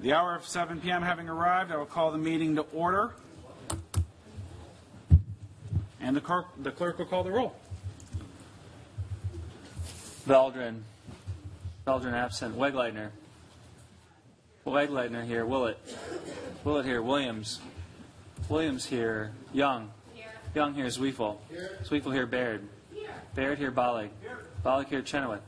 The hour of 7 p.m. having arrived, I will call the meeting to order. And the clerk, the clerk will call the roll. Veldran. Veldran absent. Wegleitner. Wegleitner here. Willett. Willett here. Williams. Williams here. Young. Here. Young here. Zweifel. Zweifel here. Bayrd. Here. Bayrd here. Bollig. Bollig here. Chenoweth.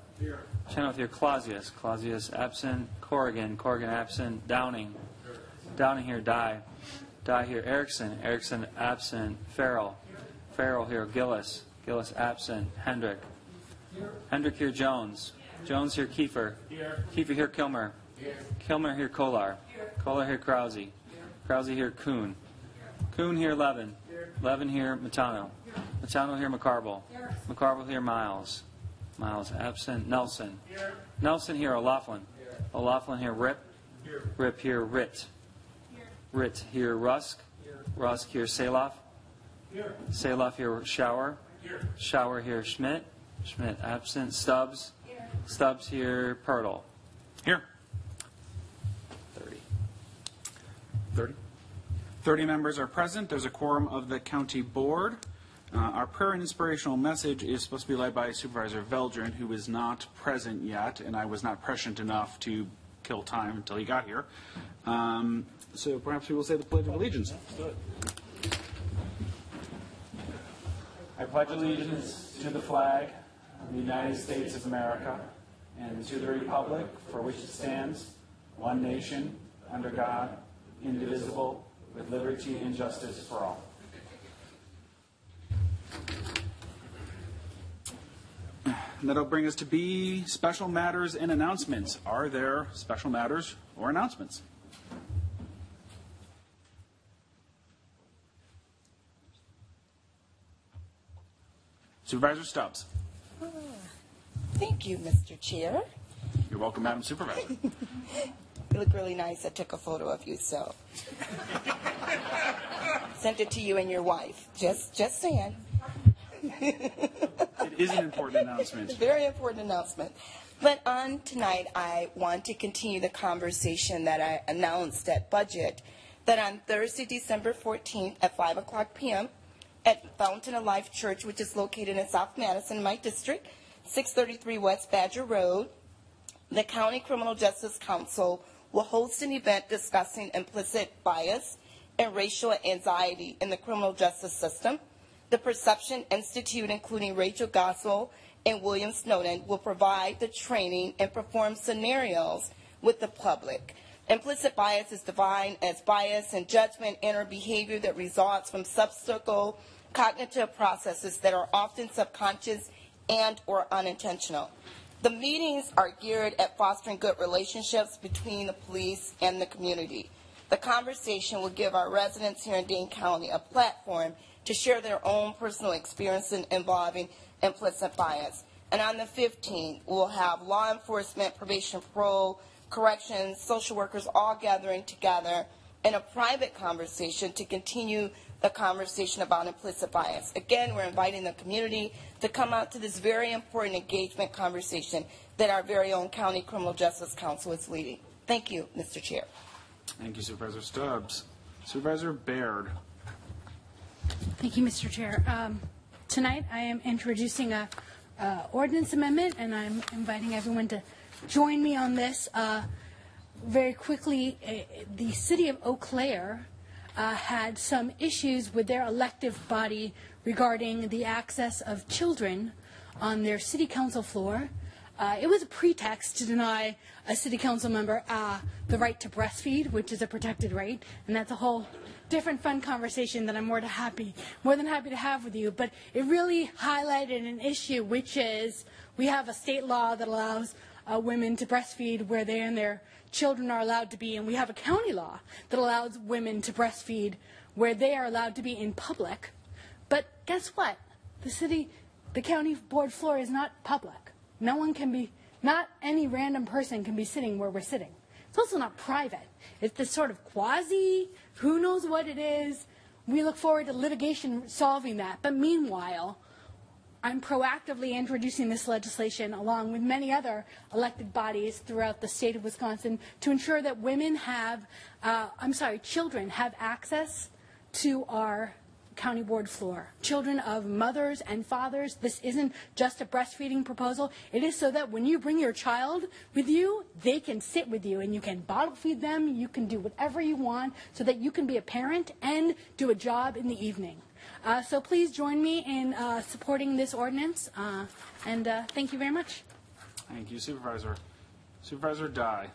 Chenoweth here. Clausius. Clausius absent. Corrigan. Corrigan absent. Downing. Downing here. Dye. Dye here. Erickson. Erickson absent. Ferrell. Ferrell here. Gillis. Gillis absent. Hendrick. Hendrick here, Jones. Jones here, Kiefer. Kiefer here, Kilmer. Kilmer here, Kolar. Kolar here, Krause. Krause here, Kuhn. Kuhn here, Levin. Levin here, Matano. Matano here, McCarville. McCarville here, Miles. Miles absent. Nelson. Here. Nelson here, O'Loughlin. O'Loughlin here, Ripp. Here. Ripp here, Ritt. Ritt here, Rusk. Here. Rusk here, Salov. Here. Salov here, Schauer. Here. Schauer here, Schmidt. Schmidt absent. Stubbs. Here. Stubbs here. Pertl. Here. 30. 30. 30 members are present. There's a quorum of the county board. Uh, our prayer and inspirational message is supposed to be led by Supervisor Veldran, who is not present yet, and I was not prescient enough to kill time until he got here. Um, so perhaps we will say the Pledge of Allegiance. I pledge allegiance to the flag of the United States of America and to the republic for which it stands, one nation, under God, indivisible, with liberty and justice for all. And that'll bring us to B, special matters and announcements. Are there special matters or announcements? Supervisor Stubbs. Ah, thank you, Mr. Chair. You're welcome, Madam Supervisor. You look really nice. I took a photo of you, so sent it to you and your wife. Just, just saying. It is an important announcement. Very important announcement. But on tonight, I want to continue the conversation that I announced at budget. That on Thursday, December 14th at 5 o'clock p.m. at Fountain of Life Church, which is located in South Madison, my district, 633 West Badger Road, the County Criminal Justice Council will host an event discussing implicit bias and racial anxiety in the criminal justice system. The Perception Institute, including Rachel Godsil and William Snowden, will provide the training and perform scenarios with the public. Implicit bias is defined as bias and judgment in or behavior that results from subsequent cognitive processes that are often subconscious and or unintentional. The meetings are geared at fostering good relationships between the police and the community. The conversation will give our residents here in Dane County a platform to share their own personal experiences involving implicit bias. And on the 15th, we'll have law enforcement, probation, parole, corrections, social workers all gathering together in a private conversation to continue the conversation about implicit bias. Again, we're inviting the community to come out to this very important engagement conversation that our very own County Criminal Justice Council is leading. Thank you, Mr. Chair. Thank you, Supervisor Stubbs. Supervisor Bayrd. Thank you, Mr. Chair. Um, Tonight, I am introducing a uh, ordinance amendment, and I'm inviting everyone to join me on this. Uh, Very quickly, eh, the city of Eau Claire uh, had some issues with their elective body regarding the access of children on their city council floor. Uh, It was a pretext to deny a city council member uh, the right to breastfeed, which is a protected right, and that's a whole different fun conversation that I'm more to happy, more than happy to have with you. But it really highlighted an issue, which is we have a state law that allows uh, women to breastfeed where they and their children are allowed to be, and we have a county law that allows women to breastfeed where they are allowed to be in public. But guess what? The city, the county board floor is not public. No one can be, not any random person can be sitting where we're sitting. It's also not private. It's this sort of quasi, who knows what it is. We look forward to litigation solving that. But meanwhile, I'm proactively introducing this legislation along with many other elected bodies throughout the state of Wisconsin to ensure that women have, uh, I'm sorry, children have access to our county board floor. Children of mothers and fathers, this isn't just a breastfeeding proposal. It is so that when you bring your child with you, they can sit with you and you can bottle feed them, you can do whatever you want so that you can be a parent and do a job in the evening. Uh, so please join me in uh, supporting this ordinance, uh, and uh, thank you very much. Thank you, Supervisor. Supervisor Dye.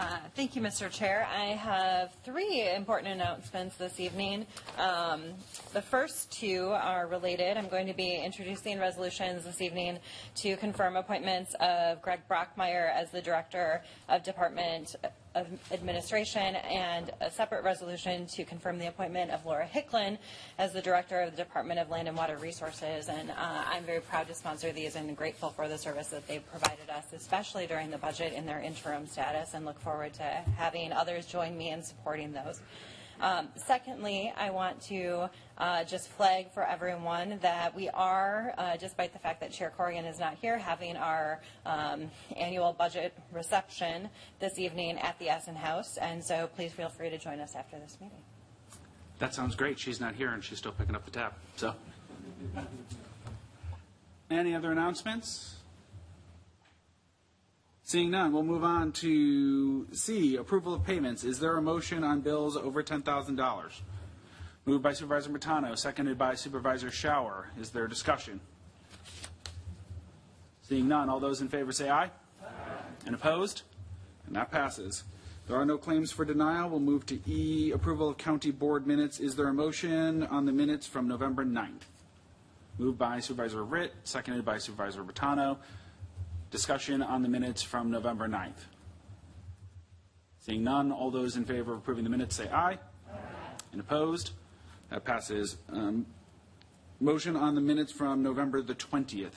Uh, Thank you, Mr. Chair. I have three important announcements this evening. Um, The first two are related. I'm going to be introducing resolutions this evening to confirm appointments of Greg Brockmeyer as the Director of Department of Administration and a separate resolution to confirm the appointment of Laura Hicklin as the Director of the Department of Land and Water Resources. And uh, I'm very proud to sponsor these and grateful for the service that they've provided us, especially during the budget in their interim status, and look forward to having others join me in supporting those. Um, secondly, I want to uh, just flag for everyone that we are, uh, despite the fact that Chair Corrigan is not here, having our um, annual budget reception this evening at the Essen Haus, and so please feel free to join us after this meeting. That sounds great. She's not here and she's still picking up the tab. So, any other announcements? Seeing none, we'll move on to C, approval of payments. Is there a motion on bills over $10,000? Moved by Supervisor Matano, seconded by Supervisor Schauer. Is there discussion? Seeing none, all those in favor say aye. And opposed? And that passes. There are no claims for denial. We'll move to E, approval of county board minutes. Is there a motion on the minutes from November 9th? Moved by Supervisor Ritt, seconded by Supervisor Matano. Discussion on the minutes from November 9th. Seeing none, all those in favor of approving the minutes say aye. And opposed? That passes. Um, Motion on the minutes from November the 20th.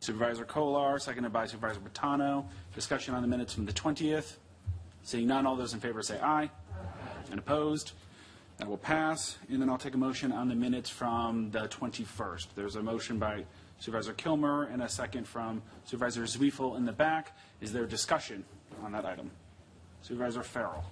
Supervisor Kolar, seconded by Supervisor Bertano. Discussion on the minutes from the 20th. Seeing none, all those in favor say aye. And opposed? That will pass. And then I'll take a motion on the minutes from the 21st. There's a motion by Supervisor Kilmer and a second from Supervisor Zweifel in the back. Is there discussion on that item? Supervisor Ferrell.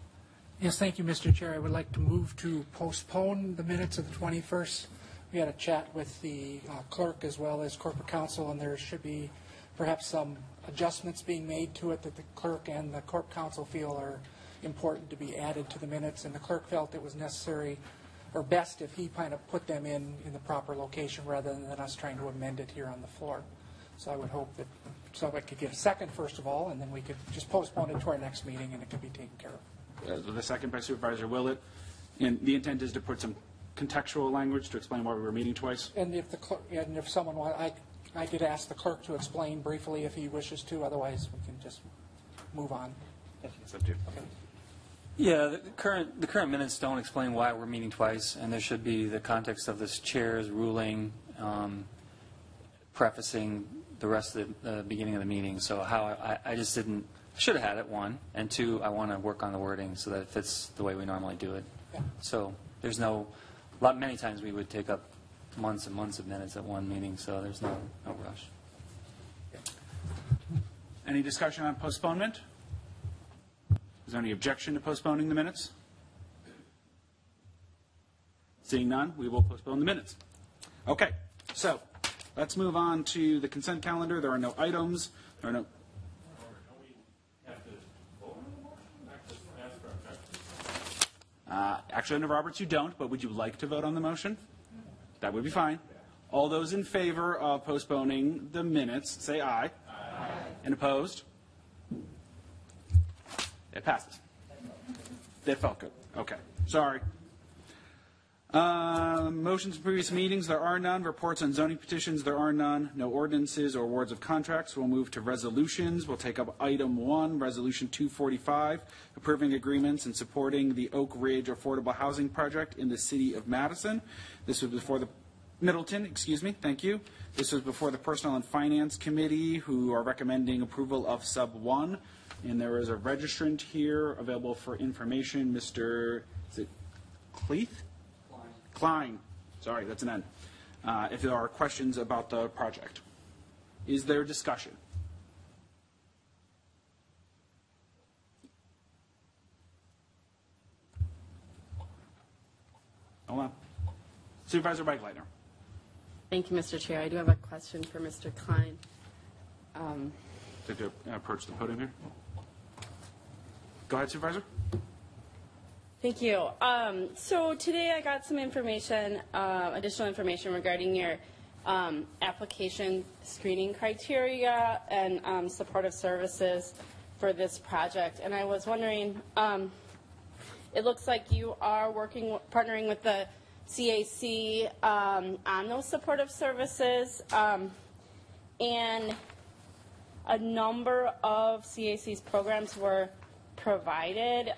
Yes, thank you, Mr. Chair. I would like to move to postpone the minutes of the 21st. We had a chat with the uh, clerk as well as corporate counsel, and there should be perhaps some adjustments being made to it that the clerk and the corp counsel feel are important to be added to the minutes, and the clerk felt it was necessary or best if he kind of put them in, in the proper location rather than us trying to amend it here on the floor. So I would hope that somebody could get a second, first of all, and then we could just postpone it to our next meeting, and it could be taken care of. Uh, The second by Supervisor Willett. And the intent is to put some contextual language to explain why we were meeting twice. And if the clerk, and if someone, wa- I, I could ask the clerk to explain briefly if he wishes to, otherwise we can just move on. It's up to you. Yeah, the current, the current minutes don't explain why we're meeting twice, and there should be the context of this chair's ruling um, prefacing the rest of the, the beginning of the meeting. So how, I, I just didn't, should have had it, one, and two, I want to work on the wording so that it fits the way we normally do it. Yeah. So there's no, a lot, many times we would take up months and months of minutes at one meeting, so there's no, no rush. Any discussion on postponement? Is there any objection to postponing the minutes? Seeing none, we will postpone the minutes. Okay, so let's move on to the consent calendar. There are no items. There are no. Uh, Actually, under Roberts, you don't, but would you like to vote on the motion? That would be fine. All those in favor of postponing the minutes, say aye. Aye. And opposed? It passes. That felt good. Okay. Sorry. Uh, motions from previous meetings, there are none. Reports on zoning petitions, there are none. No ordinances or awards of contracts. We'll move to resolutions. We'll take up item one, resolution 245, approving agreements and supporting the Oak Ridge Affordable Housing Project in the city of Madison. This was before the Middleton, excuse me, thank you. This was before the Personnel and Finance Committee, who are recommending approval of sub one. And there is a registrant here available for information, Mr. Is it Cleeth? Klein. Sorry, that's an N. uh, if there are questions about the project. Is there discussion? Hold on. Supervisor Lightner. Thank you, Mr. Chair. I do have a question for Mr. Klein. Um, Take to approach the podium here. Go ahead, Supervisor. Thank you. Um, So today I got some information, uh, additional information regarding your um, application screening criteria and um, supportive services for this project. And I was wondering, um, it looks like you are working, partnering with the CAC um, on those supportive services. um, And a number of CAC's programs were provided,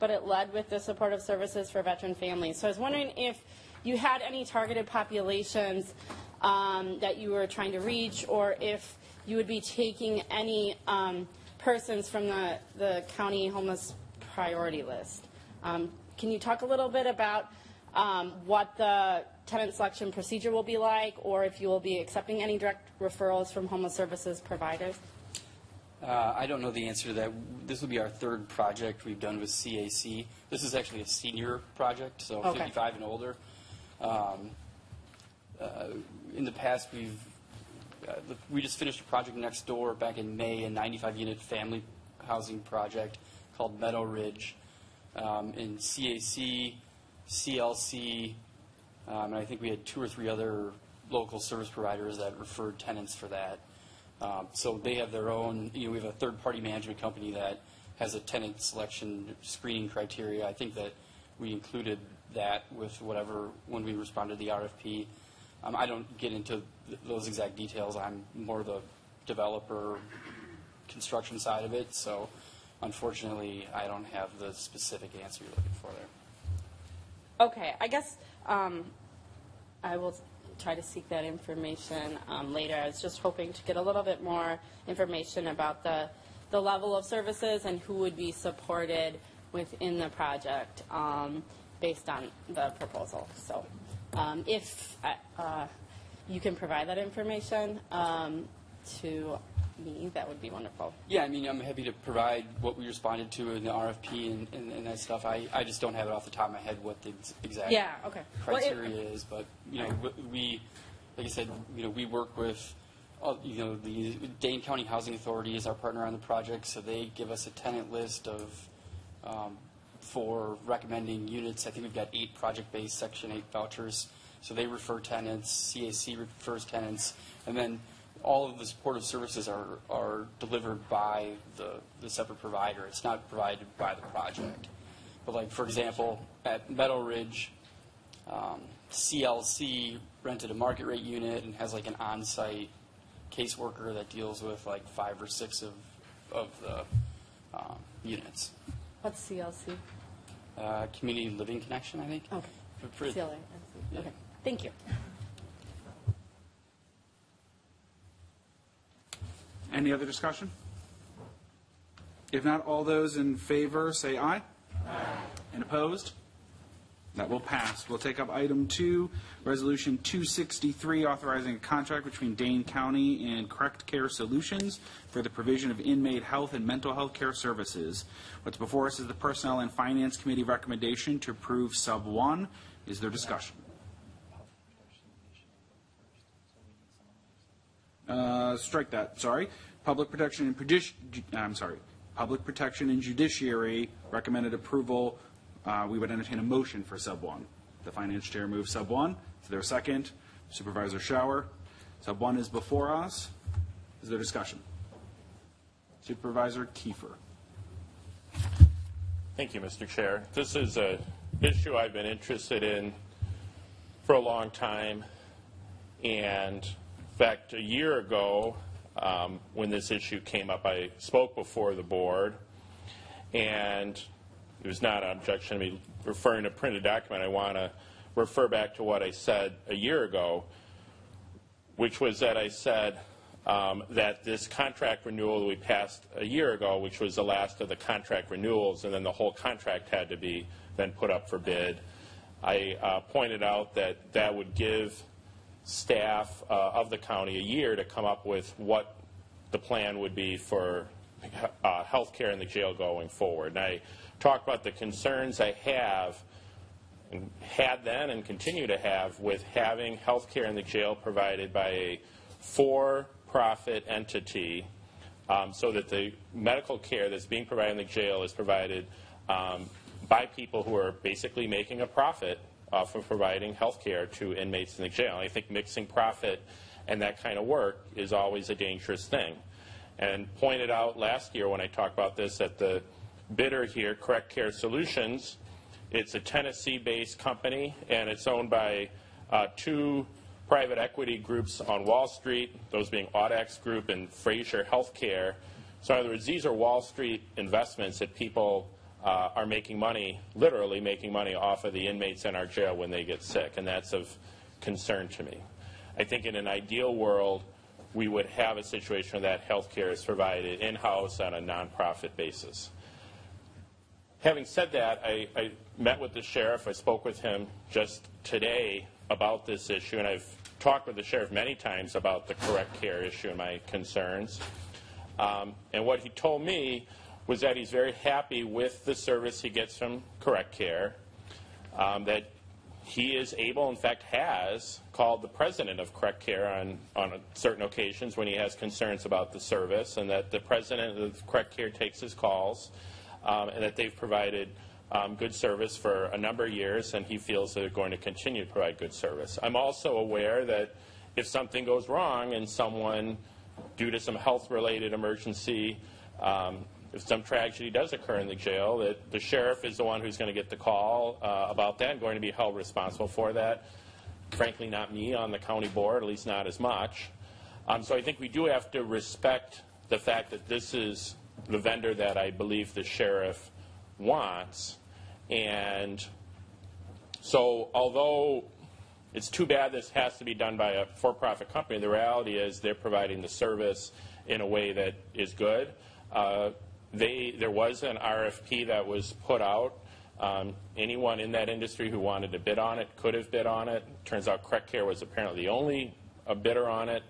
but it led with the supportive services for veteran families. So I was wondering if you had any targeted populations um, that you were trying to reach, or if you would be taking any um, persons from the, the county homeless priority list. Um, can you talk a little bit about um, what the tenant selection procedure will be like, or if you will be accepting any direct referrals from homeless services providers? Uh, I don't know the answer to that. This will be our third project we've done with CAC. This is actually a senior project, so Okay. 55 and older. Um, uh, in the past, we've uh, the- we just finished a project next door back in May, a 95 unit family housing project called Meadow Ridge. Um, in CAC, CLC, um, and I think we had two or three other local service providers that referred tenants for that. Um, so they have their own, you know, we have a third-party management company that has a tenant selection screening criteria. I think that we included that with whatever, when we responded to the RFP. Um, I don't get into th- those exact details. I'm more the developer, construction side of it, so unfortunately, I don't have the specific answer you're looking for there. Okay, I guess um, I will try to seek that information um, later. I was just hoping to get a little bit more information about the, the level of services and who would be supported within the project um, based on the proposal. So um, if uh, uh, you can provide that information um, to me, that would be wonderful. Yeah, I mean, I'm happy to provide what we responded to in the RFP and, and, and that stuff. I, I just don't have it off the top of my head what the ex- exact Yeah, okay. Well, it- criteria is, but you know, w- we, like I said, you know, we work with, uh, you know, the Dane County Housing Authority is our partner on the project, so they give us a tenant list of um, for recommending units. I think we've got eight project-based Section 8 vouchers. So they refer tenants, CAC refers tenants, and then all of the supportive services are, are delivered by the, the separate provider. It's not provided by the project. But like, for example, at Meadow Ridge, um, CLC rented a market rate unit and has like an on-site caseworker that deals with like five or six of, of the um, units. What's CLC? Uh, community living connection, I think. Okay. For- for- CLA. Okay, thank you. Any other discussion? If not, all those in favor say aye. And opposed? That will pass. We'll take up item two, Resolution 263, authorizing a contract between Dane County and Correct Care Solutions for the provision of inmate health and mental health care services. What's before us is the Personnel and Finance Committee recommendation to approve Sub 1. Is there discussion? Uh, strike that, sorry. Public Protection and I'm sorry, Public Protection and Judiciary recommended approval. Uh, we would entertain a motion for sub one. The finance chair moves sub one. Is there a second? Supervisor Schauer. Sub one is before us. Is there discussion? Supervisor Kiefer. Thank you, Mr. Chair. This is an issue I've been interested in for a long time. And fact, a year ago, um, when this issue came up, I spoke before the board. And it was not an objection to me referring to printed document. I want to refer back to what I said a year ago, which was that I said um, that this contract renewal that we passed a year ago, which was the last of the contract renewals, and then the whole contract had to be then put up for bid. I uh, pointed out that that would give staff uh, of the county a year to come up with what the plan would be for uh, healthcare in the jail going forward. And I talked about the concerns I have and had then and continue to have with having health care in the jail provided by a for-profit entity um, so that the medical care that's being provided in the jail is provided um, by people who are basically making a profit off of providing health care to inmates in the jail. And I think mixing profit and that kind of work is always a dangerous thing. And pointed out last year when I talked about this that the bidder here, Correct Care Solutions, it's a Tennessee-based company, and it's owned by uh, two private equity groups on Wall Street, those being Audax Group and Frazier Healthcare. So in other words, these are Wall Street investments that people uh, are making money, literally making money off of the inmates in our jail when they get sick, and that's of concern to me. I think in an ideal world, we would have a situation where that health care is provided in-house on a nonprofit basis. Having said that, I, I met with the sheriff. I spoke with him just today about this issue, and I've talked with the sheriff many times about the correct care issue and my concerns. Um, and what he told me was that he's very happy with the service he gets from Correct Care, um, that he is able, in fact, has called the president of Correct Care on, on certain occasions when he has concerns about the service, and that the president of Correct Care takes his calls, um, and that they've provided um, good service for a number of years, and he feels that they're going to continue to provide good service. I'm also aware that if something goes wrong and someone, due to some health related emergency, um, if some tragedy does occur in the jail, that the sheriff is the one who's going to get the call uh, about that and going to be held responsible for that. Frankly, not me on the county board, at least not as much. Um, so I think we do have to respect the fact that this is the vendor that I believe the sheriff wants. And so, although it's too bad this has to be done by a for profit company, the reality is they're providing the service in a way that is good. Uh, they, there was an RFP that was put out. Um, anyone in that industry who wanted to bid on it could have bid on it. Turns out Correct Care was apparently the only a bidder on it,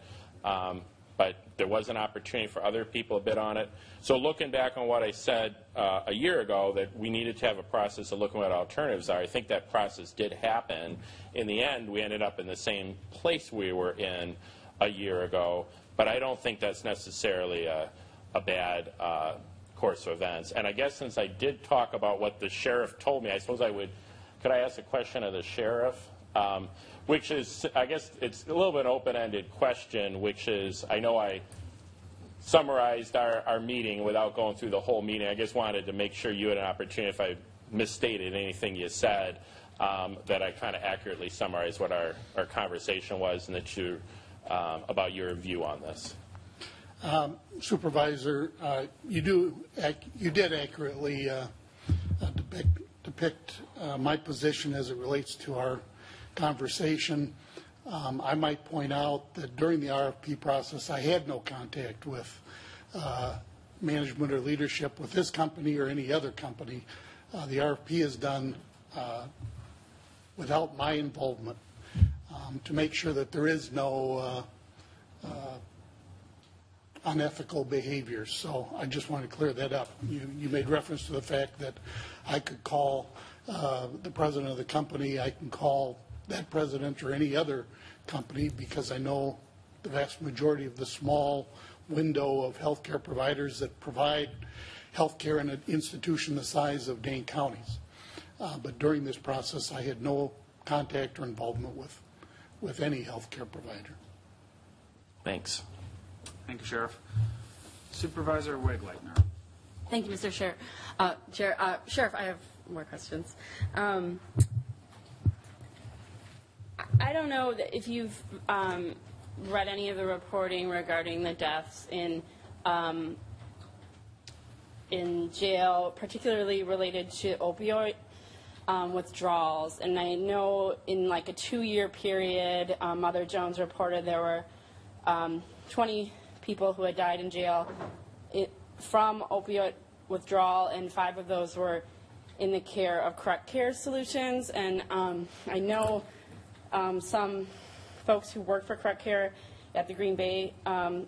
um, but there was an opportunity for other people to bid on it. So looking back on what I said uh, a year ago, that we needed to have a process of looking at alternatives are, I think that process did happen. In the end, we ended up in the same place we were in a year ago, but I don't think that's necessarily a, a bad uh, course of events. And I guess since I did talk about what the sheriff told me, I suppose I would, could I ask a question of the sheriff? Um, which is, I guess it's a little bit open-ended question, which is, I know I summarized our, our meeting without going through the whole meeting. I just wanted to make sure you had an opportunity, if I misstated anything you said, um, that I kind of accurately summarized what our, our conversation was and that you, um, about your view on this. Um, Supervisor, uh, you do, you did accurately uh, uh, depict, depict uh, my position as it relates to our conversation. Um, I might point out that during the RFP process, I had no contact with uh, management or leadership with this company or any other company. Uh, The RFP is done without my involvement um, to make sure that there is no unethical behaviors. So I just want to clear that up. You, you made reference to the fact that I could call uh, the president of the company, I can call that president or any other company because I know the vast majority of the small window of healthcare providers that provide healthcare in an institution the size of Dane counties. Uh, But during this process, I had no contact or involvement with, with any healthcare provider. Thanks. Thank you, Sheriff. Supervisor Wegleitner. Thank you, Mr. Chair. Uh, Chair, uh, Sheriff, I have more questions. Um, I- don't know if you've um, read any of the reporting regarding the deaths in um, in jail, particularly related to opioid um, withdrawals. And I know in like a two-year period, um, Mother Jones reported there were um, 20 people who had died in jail it, from opioid withdrawal, and five of those were in the care of Correct Care Solutions. And um, I know um, some folks who work for Correct Care at the Green Bay um,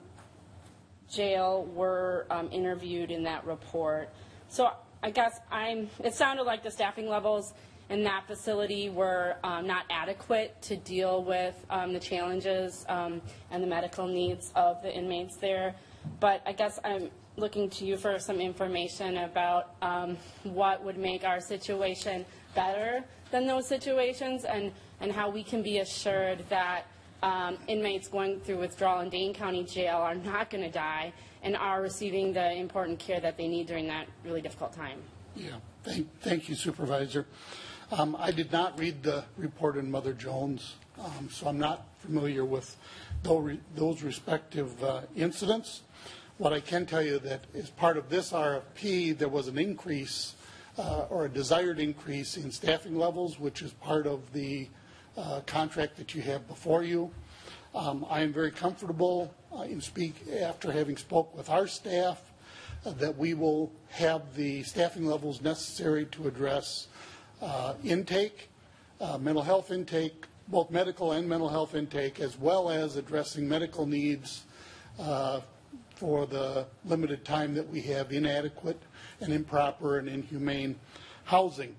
jail were um, interviewed in that report. So I guess I'm, it sounded like the staffing levels in that facility were um, not adequate to deal with um, the challenges um, and the medical needs of the inmates there. But I guess I'm looking to you for some information about um, what would make our situation better than those situations and, and how we can be assured that um, inmates going through withdrawal in Dane County Jail are not going to die and are receiving the important care that they need during that really difficult time. Yeah, thank, thank you Supervisor. Um, I did not read the report in Mother Jones, um, so I'm not familiar with those respective uh, incidents. What I can tell you that as part of this RFP, there was an increase uh, or a desired increase in staffing levels, which is part of the uh, contract that you have before you. Um, I am very comfortable uh, in speak, after having spoke with our staff, uh, that we will have the staffing levels necessary to address intake, uh, mental health intake, both medical and mental health intake, as well as addressing medical needs uh, for the limited time that we have inadequate and improper and inhumane housing.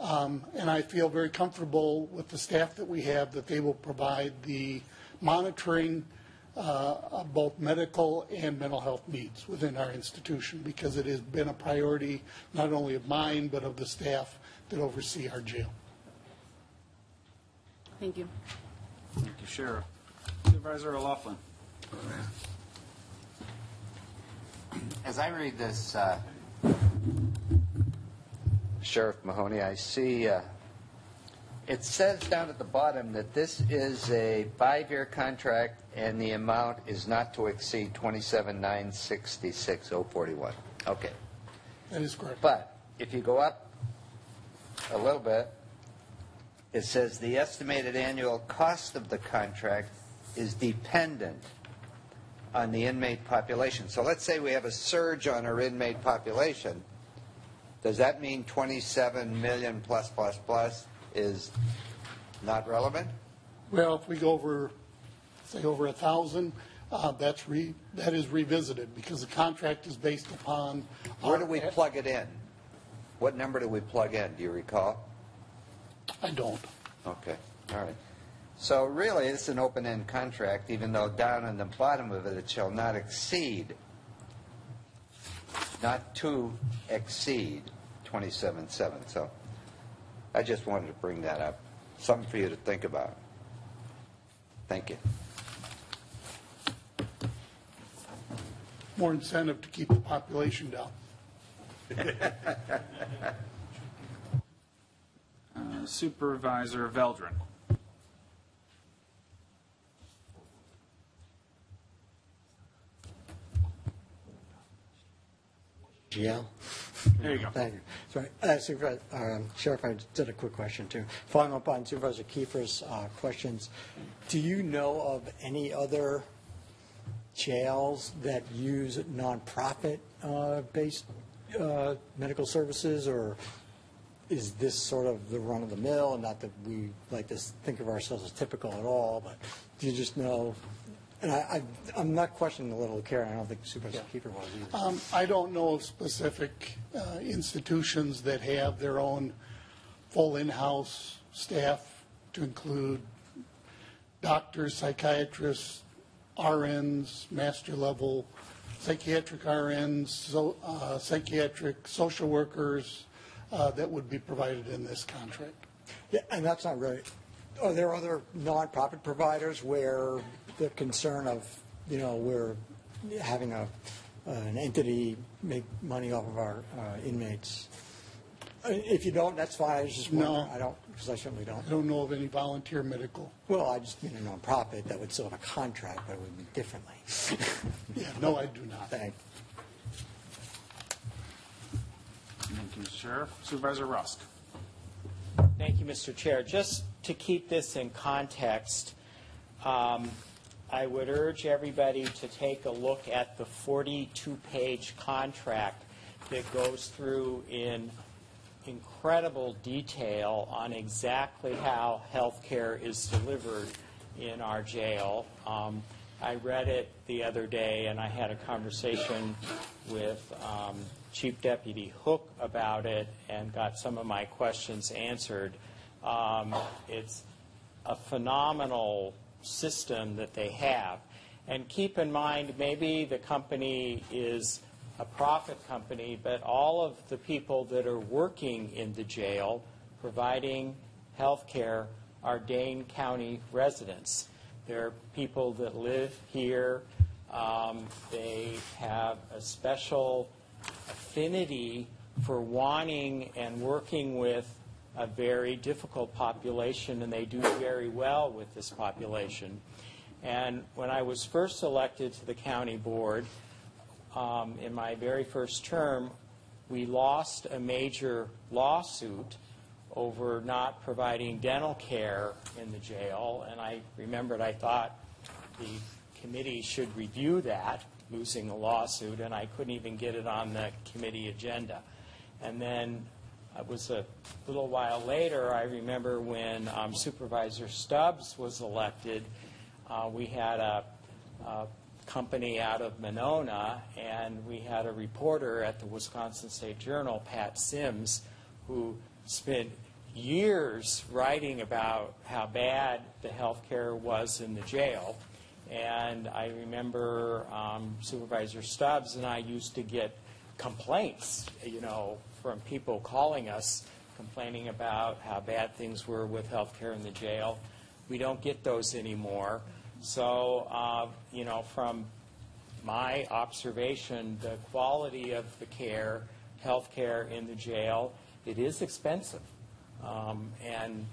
Um, And I feel very comfortable with the staff that we have, that they will provide the monitoring uh, of both medical and mental health needs within our institution, because it has been a priority not only of mine, but of the staff that oversee our jail. Thank you. Thank you, Sheriff. Supervisor O'Loughlin. As I read this, uh, Sheriff Mahoney, I see uh, it says down at the bottom that this is a five-year contract and the amount is not to exceed twenty-seven nine sixty-six oh forty-one. Okay. That is correct. But if you go up a little bit, it says the estimated annual cost of the contract is dependent on the inmate population. So let's say we have a surge on our inmate population. Does that mean 27 million plus plus plus is not relevant? Well, if we go over, say over a thousand, uh, that's re, that is revisited, because the contract is based upon. Where do we plug it in? What number do we plug in? Do you recall? I don't. Okay, all right. So really, it's an open-end contract, even though down in the bottom of it, it shall not exceed, not to exceed 27.7. So I just wanted to bring that up. Something for you to think about. Thank you. More incentive to keep the population down. Uh, Supervisor Veldran. GL. There you go. Thank you. Sorry, uh, Supervisor, um, Sheriff, I did a quick question too. Following up on Supervisor Kiefer's uh, questions, do you know of any other jails that use nonprofit-based uh, medical services, or is this sort of the run-of-the-mill? And not that we like to think of ourselves as typical at all, but do you just know? And I, I, I'm not questioning the level of care. I don't think Supervisor Kiefer was either. Um, I don't know of specific uh, institutions that have their own full in-house staff to include doctors, psychiatrists, RNs, master level, psychiatric RNs, so, uh, psychiatric social workers uh, that would be provided in this contract. Yeah, and that's not right. are there other nonprofit providers where the concern of, you know, we're having a, an entity make money off of our uh, inmates? Uh, If you don't, that's fine, I just No. I don't, because I certainly don't. I don't know of any volunteer medical. Well, I just mean a nonprofit that would still have a contract, but it would be differently. Yeah, no, I do not. Thank Thank you, Sheriff. Supervisor Rusk. Thank you, Mr. Chair. Just to keep this in context, um, I would urge everybody to take a look at the 42-page contract that goes through in incredible detail on exactly how health care is delivered in our jail. Um, I read it the other day, and I had a conversation with um, Chief Deputy Hook about it and got some of my questions answered. Um, It's a phenomenal system that they have. And keep in mind, maybe the company is a profit company, but all of the people that are working in the jail providing health care are Dane County residents. They're people that live here. Um, They have a special affinity for wanting and working with a very difficult population, and they do very well with this population. And when I was first elected to the county board, um, in my very first term, we lost a major lawsuit over not providing dental care in the jail, and I remembered I thought the committee should review that, losing a lawsuit, and I couldn't even get it on the committee agenda. And then it was a little while later, I remember when um, Supervisor Stubbs was elected, uh, we had a, a company out of Monona, and we had a reporter at the Wisconsin State Journal, Pat Simms, who spent years writing about how bad the health care was in the jail. And I remember um, Supervisor Stubbs and I used to get complaints, you know, from people calling us complaining about how bad things were with health care in the jail. We don't get those anymore. So, uh, you know, from my observation, the quality of the care, health care in the jail, it is expensive. Um, and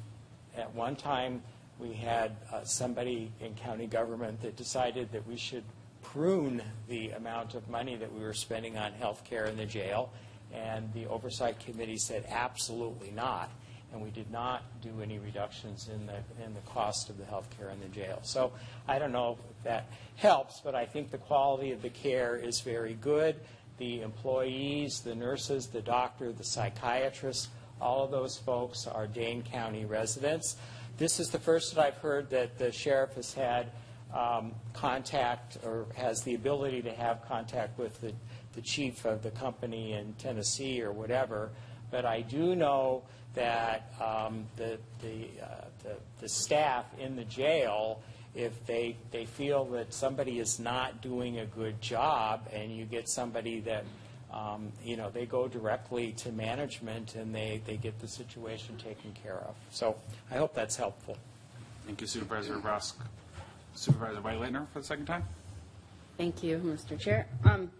at one time, we had uh, somebody in county government that decided that we should prune the amount of money that we were spending on health care in the jail. And the oversight committee said absolutely not. And we did not do any reductions in the, in the cost of the health care in the jail. So I don't know if that helps, but I think the quality of the care is very good. The employees, the nurses, the doctor, the psychiatrists, all of those folks are Dane County residents. This is the first that I've heard that the sheriff has had um, contact or has the ability to have contact with the, the chief of the company in Tennessee or whatever. But I do know that um, the, the, uh, the, the staff in the jail, if they, they feel that somebody is not doing a good job and you get somebody that um, you know, they go directly to management and they, they get the situation taken care of. So I hope that's helpful. Thank you, Supervisor Rusk. Supervisor Wegleitner for the second time. Thank you, Mr. Chair. Um,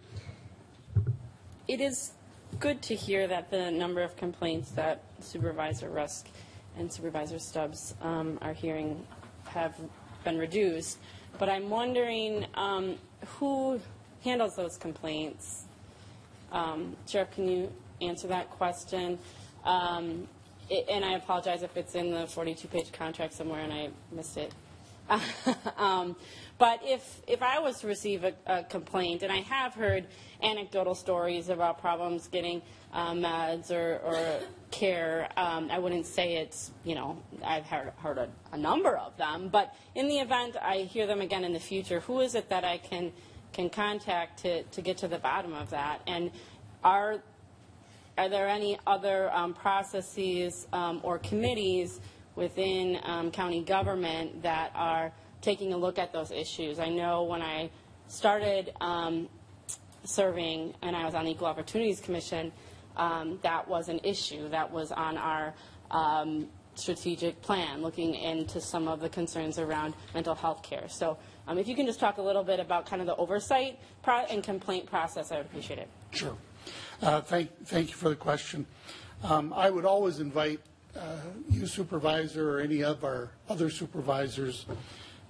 It is good to hear that the number of complaints that Supervisor Rusk and Supervisor Stubbs um, are hearing have been reduced. But I'm wondering um, who handles those complaints? Um, Sheriff, can you answer that question? Um, it- And I apologize if it's in the 42-page contract somewhere and I missed it. Um, But if, if I was to receive a, a complaint, and I have heard anecdotal stories about problems getting uh, meds or, or care, um, I wouldn't say it's, you know, I've heard, heard a, a number of them, but in the event I hear them again in the future, who is it that I can, can contact to, to get to the bottom of that? And are, are there any other um, processes um, or committees within um, county government that are taking a look at those issues? I know when I started um, serving and I was on the Equal Opportunities Commission, um, that was an issue that was on our um, strategic plan, looking into some of the concerns around mental health care. So um, if you can just talk a little bit about kind of the oversight and complaint process, I would appreciate it. Sure. Uh, Thank, thank you for the question. Um, I would always invite you supervisor or any of our other supervisors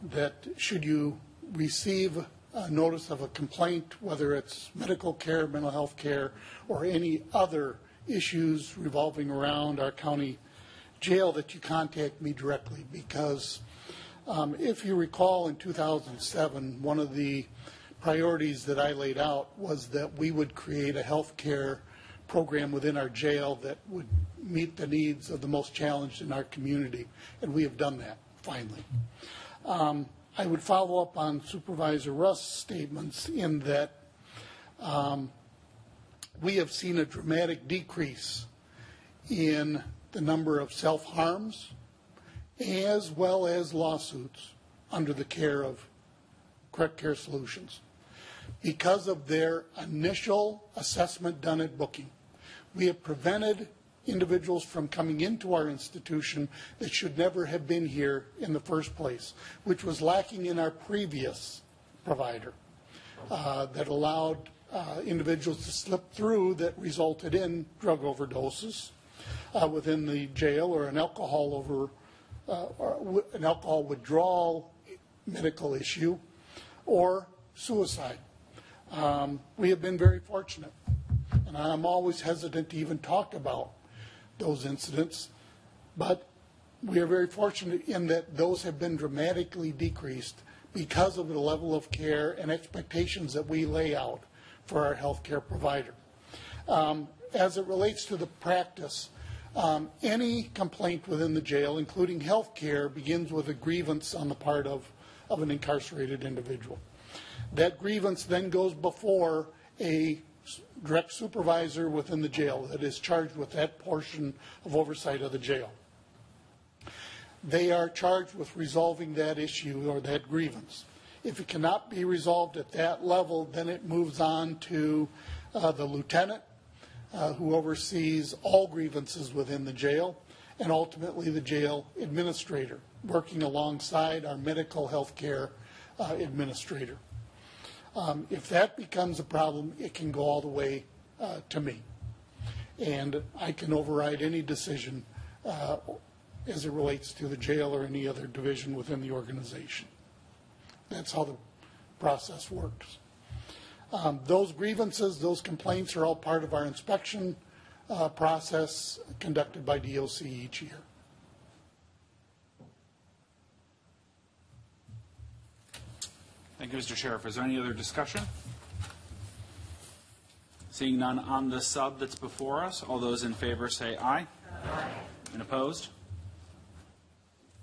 that should you receive a notice of a complaint, whether it's medical care, mental health care, or any other issues revolving around our county jail, that you contact me directly. Because um, if you recall in 2007, one of the priorities that I laid out was that we would create a health care program within our jail that would meet the needs of the most challenged in our community, and we have done that, finally. Um, I would follow up on Supervisor Russ' statements in that um, we have seen a dramatic decrease in the number of self-harms as well as lawsuits under the care of Correct Care Solutions because of their initial assessment done at booking. We have prevented individuals from coming into our institution that should never have been here in the first place, which was lacking in our previous provider uh, that allowed uh, individuals to slip through that resulted in drug overdoses uh, within the jail or an alcohol over uh, or an alcohol withdrawal medical issue or suicide. Um, we have been very fortunate, and I'm always hesitant to even talk about those incidents, but we are very fortunate in that those have been dramatically decreased because of the level of care and expectations that we lay out for our healthcare provider. Um, as it relates to the practice, um, any complaint within the jail, including health care, begins with a grievance on the part of, of an incarcerated individual. That grievance then goes before a direct supervisor within the jail that is charged with that portion of oversight of the jail. They are charged with resolving that issue or that grievance. If it cannot be resolved at that level, then it moves on to uh, the lieutenant, uh, who oversees all grievances within the jail, and ultimately the jail administrator, working alongside our medical health care uh, administrator. Um, If that becomes a problem, it can go all the way uh, to me. And I can override any decision uh, as it relates to the jail or any other division within the organization. That's how the process works. Um, Those grievances, those complaints are all part of our inspection uh, process conducted by DOC each year. Thank you, Mr. Sheriff. Is there any other discussion? Seeing none on the sub that's before us, all those in favor say aye. Aye. And opposed?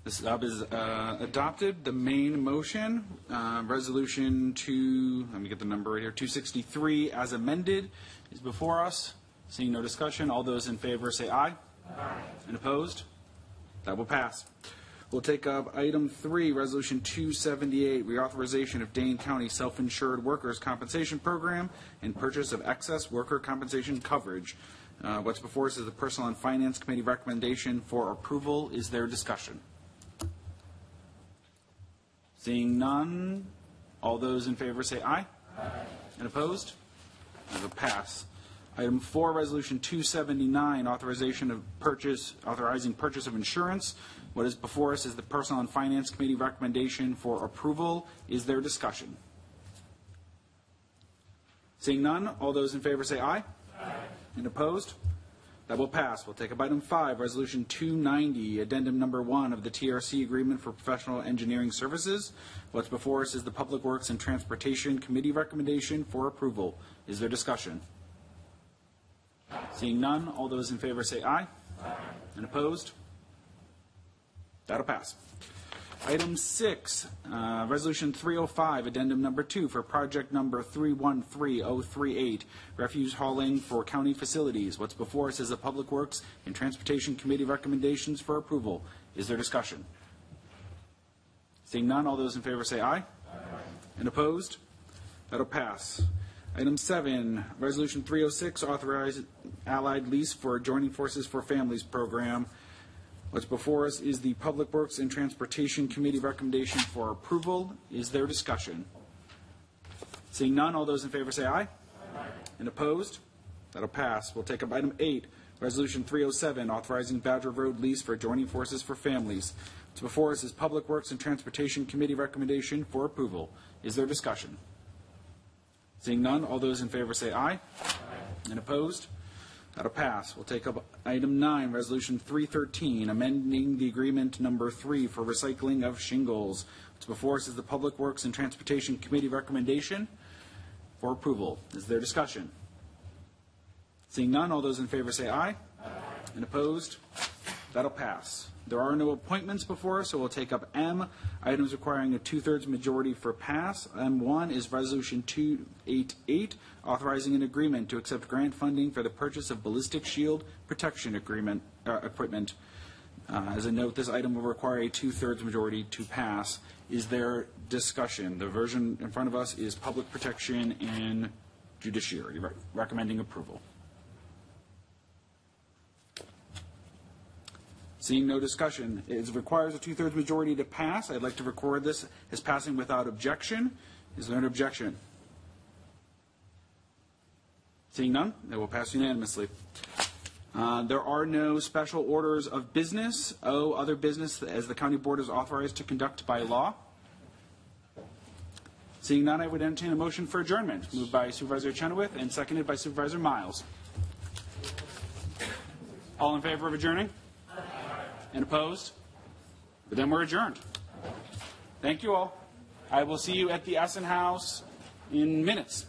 The sub is uh, adopted. The main motion, uh, resolution two, let me get the number right here, 263 as amended is before us. Seeing no discussion, all those in favor say aye. Aye. And opposed? That will pass. We'll take up item three, resolution 278, reauthorization of Dane County Self-Insured Workers' Compensation Program and purchase of excess worker compensation coverage. Uh, What's before us is the Personnel and Finance Committee recommendation for approval. Is there discussion? Seeing none, all those in favor say aye. Aye. And opposed? Will pass. Item four, resolution 279, authorization of purchase, authorizing purchase of insurance. What is before us is the Personnel and Finance Committee recommendation for approval. Is there discussion? Seeing none, all those in favor say aye. Aye. And opposed? That will pass. We'll take up item five, resolution 290, addendum number one of the TRC agreement for professional engineering services. What's before us is the Public Works and Transportation Committee recommendation for approval. Is there discussion? Seeing none, all those in favor say aye. And opposed? That'll pass. Item six, uh, Resolution 305, Addendum Number Two for Project Number 313038, refuse hauling for county facilities. What's before us is the Public Works and Transportation Committee recommendations for approval. Is there discussion? Seeing none, all those in favor say aye. Aye. And opposed? That'll pass. Item seven, Resolution 306, authorize allied lease for Joining Forces for Families program. What's before us is the Public Works and Transportation Committee recommendation for approval. Is there discussion? Seeing none, all those in favor say aye. Aye. And opposed? That'll pass. We'll take up item eight, Resolution 307, authorizing Badger Road lease for Joining Forces for Families. What's before us is Public Works and Transportation Committee recommendation for approval. Is there discussion? Seeing none, all those in favor say aye. And opposed? That'll pass. We'll take up item nine, resolution 313, amending the agreement number three for recycling of shingles. What's before us is the Public Works and Transportation Committee recommendation for approval. Is there discussion? Seeing none, all those in favor say. Aye. And opposed? That'll pass. There are no appointments before so we'll take up M, items requiring a two-thirds majority for pass. M1 is Resolution 288, authorizing an agreement to accept grant funding for the purchase of ballistic shield protection agreement, uh, equipment. Uh, As a note, this item will require a two-thirds majority to pass. Is there discussion? The version in front of us is public protection and judiciary, Re- recommending approval. Seeing no discussion, it requires a two-thirds majority to pass. I'd like to record this as passing without objection. Is there an objection? Seeing none, it will pass unanimously. Uh, There are no special orders of business. O, other business as the county board is authorized to conduct by law. Seeing none, I would entertain a motion for adjournment. Moved by Supervisor Chenoweth and seconded by Supervisor Miles. All in favor of adjourning? And opposed? But then we're adjourned. Thank you all. I will see you at the Essen Haus in minutes.